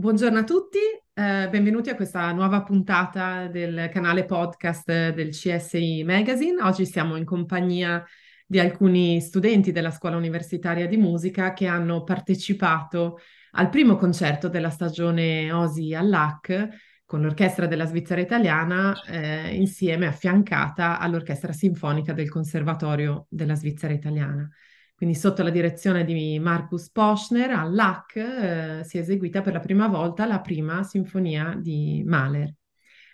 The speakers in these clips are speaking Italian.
Buongiorno a tutti, eh, benvenuti a questa nuova puntata del canale podcast del CSI Magazine. Oggi siamo in compagnia di alcuni studenti della Scuola Universitaria di Musica che hanno partecipato al primo concerto della stagione OSI all'AC con l'Orchestra della Svizzera Italiana, eh, insieme affiancata all'Orchestra Sinfonica del Conservatorio della Svizzera Italiana. Quindi sotto la direzione di Markus Poschner all'AC eh, si è eseguita per la prima volta la prima sinfonia di Mahler.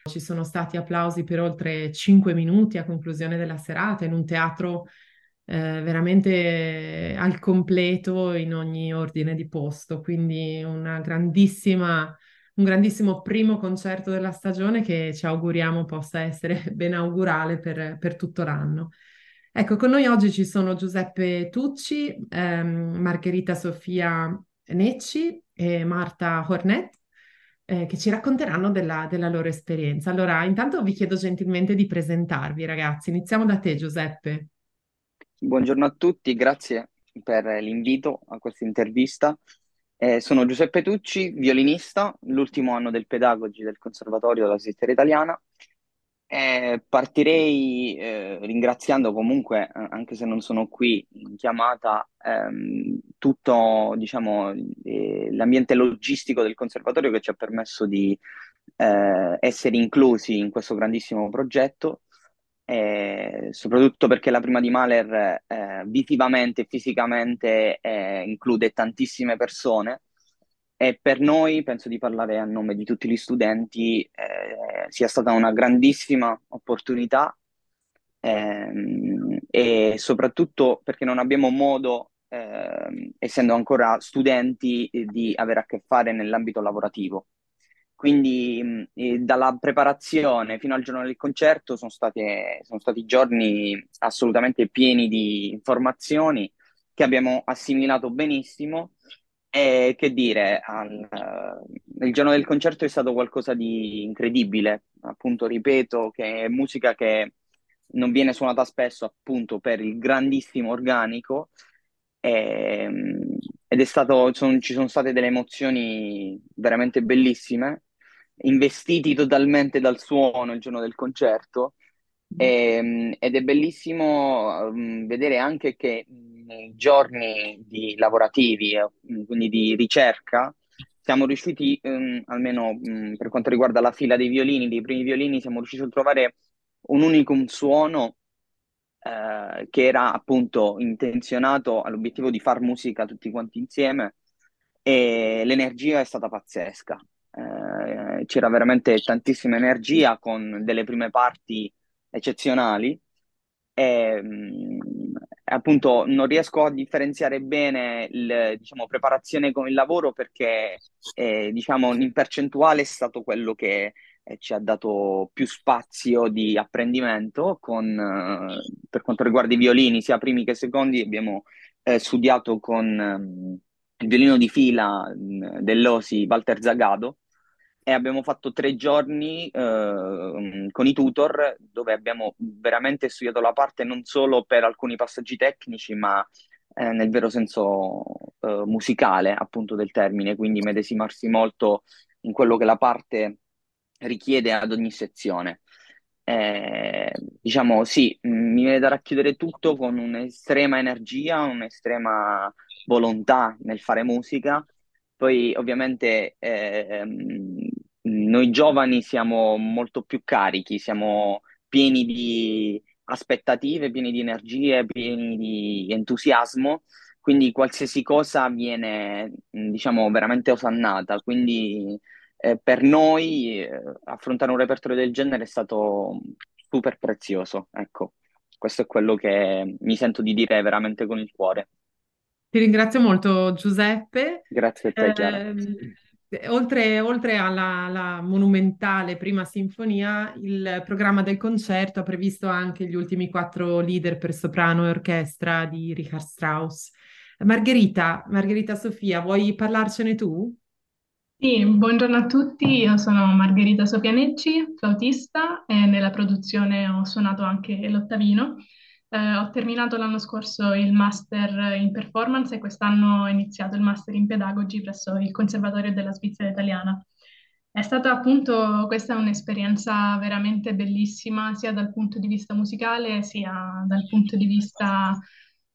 Ci sono stati applausi per oltre cinque minuti a conclusione della serata in un teatro eh, veramente al completo in ogni ordine di posto, quindi un grandissimo primo concerto della stagione che ci auguriamo possa essere ben augurale per, per tutto l'anno. Ecco, con noi oggi ci sono Giuseppe Tucci, ehm, Margherita Sofia Necci e Marta Hornet, eh, che ci racconteranno della, della, loro esperienza. Allora, intanto vi chiedo gentilmente di presentarvi, ragazzi. Iniziamo da te, Giuseppe. Buongiorno a tutti, grazie per l'invito a questa intervista. Eh, sono Giuseppe Tucci, violinista, l'ultimo anno del pedagogi del Conservatorio della Svizzera Italiana eh, partirei eh, ringraziando comunque, eh, anche se non sono qui in chiamata, ehm, tutto, diciamo, eh, l'ambiente logistico del conservatorio che ci ha permesso di eh, essere inclusi in questo grandissimo progetto, soprattutto perché la prima di Mahler eh, visivamente e fisicamente include tantissime persone e per noi, penso di parlare a nome di tutti gli studenti, eh, sia stata una grandissima opportunità ehm, e soprattutto perché non abbiamo modo, eh, essendo ancora studenti, di avere a che fare nell'ambito lavorativo. Quindi eh, dalla preparazione fino al giorno del concerto sono, state, sono stati giorni assolutamente pieni di informazioni che abbiamo assimilato benissimo e che dire, al, il giorno del concerto è stato qualcosa di incredibile, appunto ripeto che è musica che non viene suonata spesso appunto per il grandissimo organico. E, ehm, ed è stato, son, ci sono state delle emozioni veramente bellissime, investiti totalmente dal suono il giorno del concerto ehm, ed è bellissimo vedere anche che nei giorni di lavorativi, eh, quindi di ricerca, siamo riusciti, um, almeno per quanto riguarda la fila dei violini, dei primi violini, siamo riusciti a trovare un unicum suono eh, che era appunto intenzionato all'obiettivo di far musica tutti quanti insieme e l'energia è stata pazzesca. Eh, c'era veramente tantissima energia con delle prime parti eccezionali e, appunto non riesco a differenziare bene il, diciamo, preparazione con il lavoro perché eh, diciamo, in percentuale è stato quello che eh, ci ha dato più spazio di apprendimento con, eh, per quanto riguarda i violini sia primi che secondi. Abbiamo eh, studiato con ehm, il violino di fila dell'Osi Walter Zagado e abbiamo fatto tre giorni eh, con i tutor dove abbiamo veramente studiato la parte non solo per alcuni passaggi tecnici, ma eh, nel vero senso eh, musicale, appunto, del termine, quindi medesimarsi molto in quello che la parte richiede ad ogni sezione. Eh, diciamo sì, mi viene da racchiudere tutto con un'estrema energia, un'estrema volontà nel fare musica. Poi ovviamente ehm, noi giovani siamo molto più carichi, siamo pieni di aspettative, pieni di energie, pieni di entusiasmo, quindi qualsiasi cosa viene, diciamo, veramente osannata. Quindi eh, per noi eh, affrontare un repertorio del genere è stato super prezioso. Ecco, questo è quello che mi sento di dire veramente con il cuore. Ti ringrazio molto Giuseppe. Grazie a te, Chiara. Eh, Oltre, oltre alla, alla, monumentale prima sinfonia, il programma del concerto ha previsto anche gli ultimi quattro leader per soprano e orchestra di Richard Strauss. Margherita, Margherita Sofia, vuoi parlarcene tu? Sì, buongiorno a tutti, io sono Margherita Sopianecci, flautista e nella produzione ho suonato anche l'ottavino. Eh, ho terminato l'anno scorso il master in performance e quest'anno ho iniziato il master in pedagogy presso il Conservatorio della Svizzera Italiana. È stata appunto questa è un'esperienza veramente bellissima, sia dal punto di vista musicale, sia dal punto di vista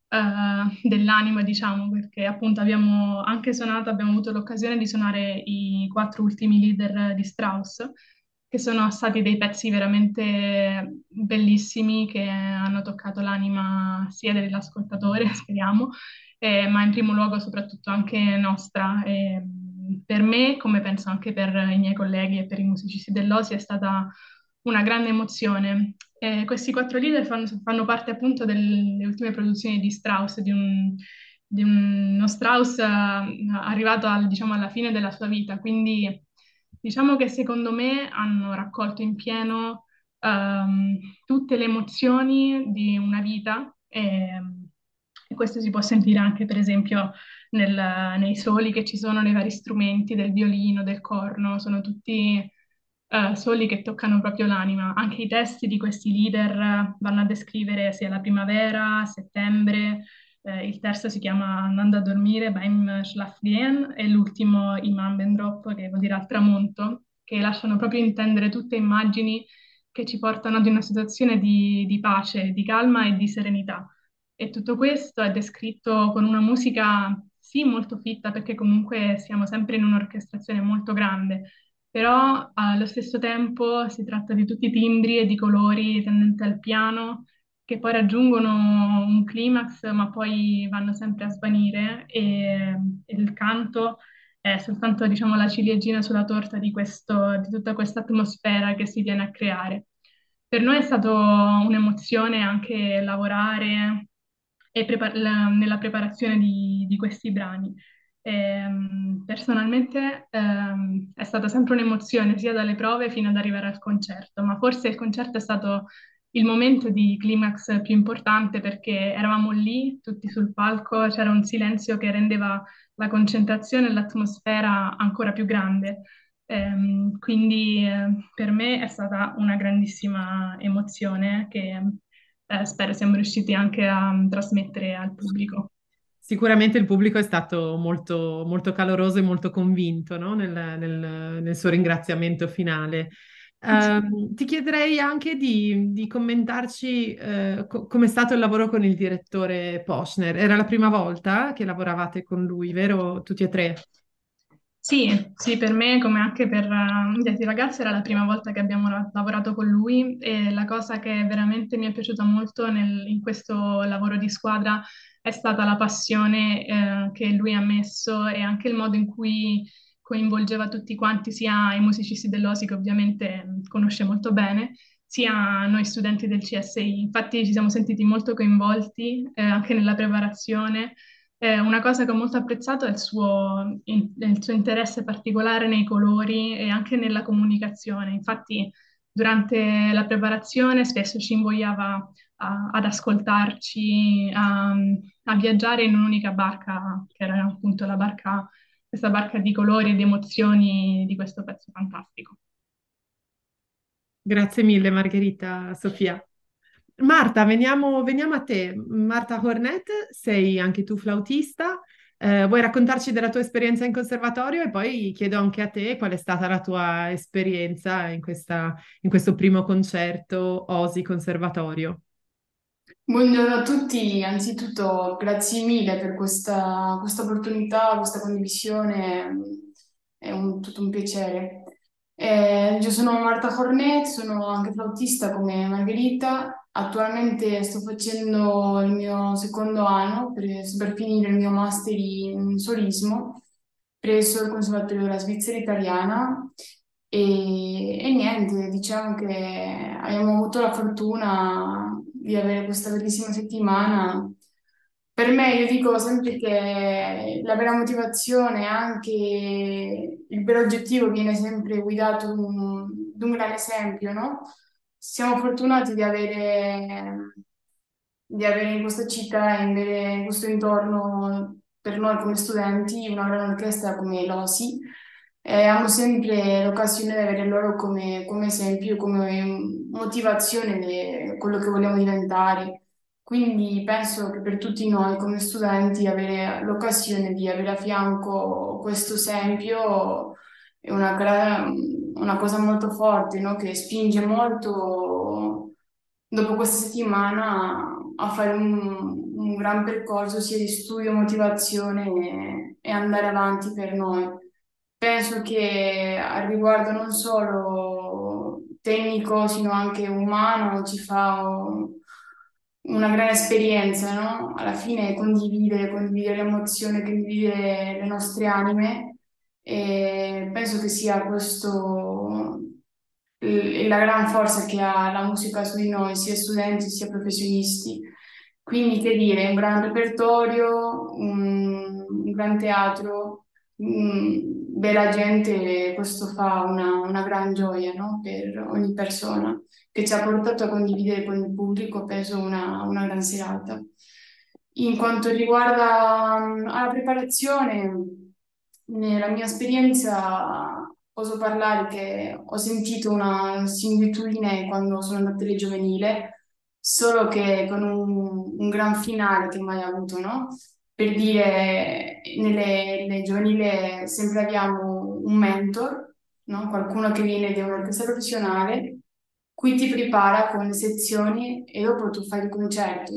eh, dell'anima, diciamo, perché appunto abbiamo anche suonato, abbiamo avuto l'occasione di suonare i quattro ultimi leader di Strauss, che sono stati dei pezzi veramente bellissimi che hanno toccato l'anima sia dell'ascoltatore, speriamo, eh, ma in primo luogo soprattutto anche nostra. E, per me, come penso anche per i miei colleghi e per i musicisti dell'OSI, è stata una grande emozione. Eh, questi quattro leader fanno, fanno, parte appunto delle ultime produzioni di Strauss, di, un, di uno Strauss uh, arrivato al, diciamo, alla fine della sua vita, quindi diciamo che secondo me hanno raccolto in pieno um, tutte le emozioni di una vita e, e, questo si può sentire anche per esempio nel, nei soli che ci sono nei vari strumenti del violino, del corno, sono tutti uh, soli che toccano proprio l'anima. Anche i testi di questi leader vanno a descrivere sia la primavera, settembre, eh, il terzo si chiama Andando a dormire, Beim Schlafgehen, e l'ultimo Imam Bendrop, che vuol dire al tramonto, che lasciano proprio intendere tutte immagini che ci portano ad una situazione di, di pace, di calma e di serenità. E tutto questo è descritto con una musica sì molto fitta, perché comunque siamo sempre in un'orchestrazione molto grande, però allo stesso tempo si tratta di tutti i timbri e di colori tendenti al piano che poi raggiungono un climax ma poi vanno sempre a svanire e, e il canto è soltanto diciamo, la ciliegina sulla torta di, questo, di tutta questa atmosfera che si viene a creare. Per noi è stato un'emozione anche lavorare prepar- la, nella preparazione di, di questi brani. E, um, personalmente um, è stata sempre un'emozione sia dalle prove fino ad arrivare al concerto, ma forse il concerto è stato il momento di climax più importante perché eravamo lì tutti sul palco, c'era un silenzio che rendeva la concentrazione e l'atmosfera ancora più grande. Um, quindi eh, per me è stata una grandissima emozione che eh, spero siamo riusciti anche a trasmettere al pubblico. Sicuramente il pubblico è stato molto, molto caloroso e molto convinto no? nel, nel, nel, suo ringraziamento finale. Um, ti chiederei anche di, di commentarci uh, co- come è stato il lavoro con il direttore Poschner. Era la prima volta che lavoravate con lui, vero? Tutti e tre? Sì, sì, per me come anche per uh, gli altri ragazzi era la prima volta che abbiamo lavorato con lui e la cosa che veramente mi è piaciuta molto nel, in questo lavoro di squadra è stata la passione eh, che lui ha messo e anche il modo in cui coinvolgeva tutti quanti, sia i musicisti dell'OSI che ovviamente mm, conosce molto bene, sia noi studenti del CSI. Infatti ci siamo sentiti molto coinvolti eh, anche nella preparazione eh, una cosa che ho molto apprezzato è il suo, in, il suo, interesse particolare nei colori e anche nella comunicazione. Infatti, durante la preparazione spesso ci invogliava a, ad ascoltarci, a, a, viaggiare in un'unica barca, che era appunto la barca, questa barca di colori e di emozioni di questo pezzo fantastico. Grazie mille, Margherita, Sofia. Marta, veniamo, veniamo a te. Marta Hornet, sei anche tu flautista. Eh, vuoi raccontarci della tua esperienza in conservatorio e poi chiedo anche a te qual è stata la tua esperienza in, questa, in questo primo concerto OSI Conservatorio? Buongiorno a tutti, anzitutto grazie mille per questa, questa opportunità, questa condivisione, è un, tutto un piacere. Eh, io sono Marta Hornet, sono anche flautista come Margherita. Attualmente sto facendo il mio secondo anno per, per finire il mio master in solismo presso il Conservatorio della Svizzera Italiana. E, e niente, diciamo che abbiamo avuto la fortuna di avere questa bellissima settimana per me io dico sempre che la vera motivazione, anche il vero oggettivo viene sempre guidato da un, un grande esempio, no? Siamo fortunati di avere, di avere in questa città e in questo intorno per noi come studenti una grande orchestra come l'OSI e abbiamo sempre l'occasione di avere loro come, come esempio, come motivazione di quello che vogliamo diventare. Quindi penso che per tutti noi come studenti avere l'occasione di avere a fianco questo esempio è una, una cosa molto forte, no? Che spinge molto dopo questa settimana a fare un, un gran percorso sia di studio, motivazione e, e andare avanti per noi. Penso che al riguardo non solo tecnico, sino anche umano, ci fa una grande esperienza, no? Alla fine condividere, condividere l'emozione, condividere le nostre anime e penso che sia questo la gran forza che ha la musica su di noi, sia studenti sia professionisti. Quindi, che dire, un gran repertorio, un, un gran teatro, un, bella gente, questo fa una, una gran gioia no? per ogni persona che ci ha portato a condividere con il pubblico, penso, una, una gran serata. In quanto riguarda la preparazione, nella mia esperienza posso parlare che ho sentito una similitudine quando sono andata alle giovanile, solo che con un, un gran finale che mai avuto, no? Per dire, nelle, nelle giovanili sempre abbiamo un mentor, no? Qualcuno che viene da un'orchestra professionale Qui ti prepara con le sezioni e dopo tu fai il concerto.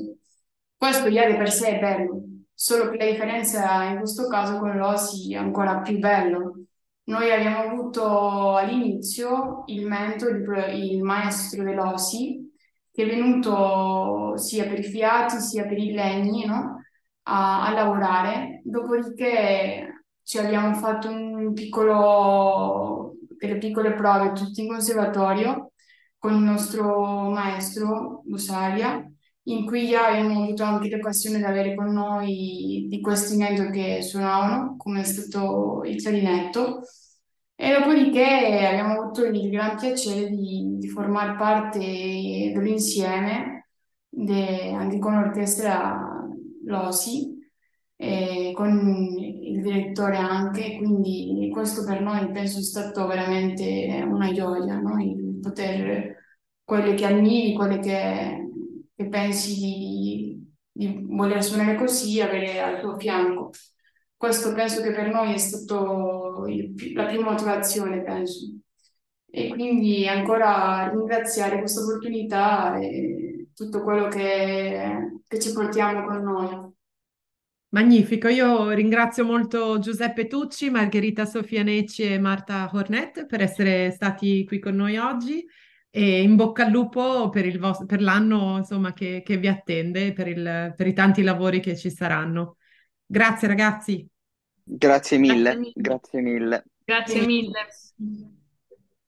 Questo già di per sé è bello, solo che la differenza in questo caso con l'OSI è ancora più bello. Noi abbiamo avuto all'inizio il mentore, il, il maestro dell'OSI, che è venuto sia per i fiati sia per i legni no? A, a lavorare. Dopodiché ci abbiamo fatto un piccolo, delle piccole prove tutti in conservatorio con il nostro maestro Busaria, in cui abbiamo avuto anche l'occasione di avere con noi di questi mentor che suonavano, come è stato il clarinetto. E dopodiché abbiamo avuto il gran piacere di, di formare parte dell'insieme, de, anche con l'orchestra Losi, e con il direttore anche, quindi questo per noi penso sia stato veramente una gioia, no? il poter quelle che ammiri, quelle che, che pensi di, di, voler suonare così, avere al tuo fianco. Questo penso che per noi è stato il, la prima motivazione, penso. E quindi ancora ringraziare questa opportunità e tutto quello che, che ci portiamo con noi. Magnifico, io ringrazio molto Giuseppe Tucci, Margherita Sofia Necci e Marta Hornet per essere stati qui con noi oggi e in bocca al lupo per, il vostro, per l'anno insomma, che, che, vi attende, per, il, per i tanti lavori che ci saranno. Grazie ragazzi. Grazie mille. Grazie mille. Grazie mille. Grazie mille.